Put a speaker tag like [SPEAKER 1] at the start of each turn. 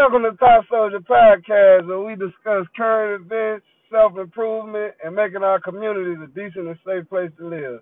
[SPEAKER 1] Welcome to Top Soldier Podcast, where we discuss current events, self improvement, and making our communities a decent and safe place to live.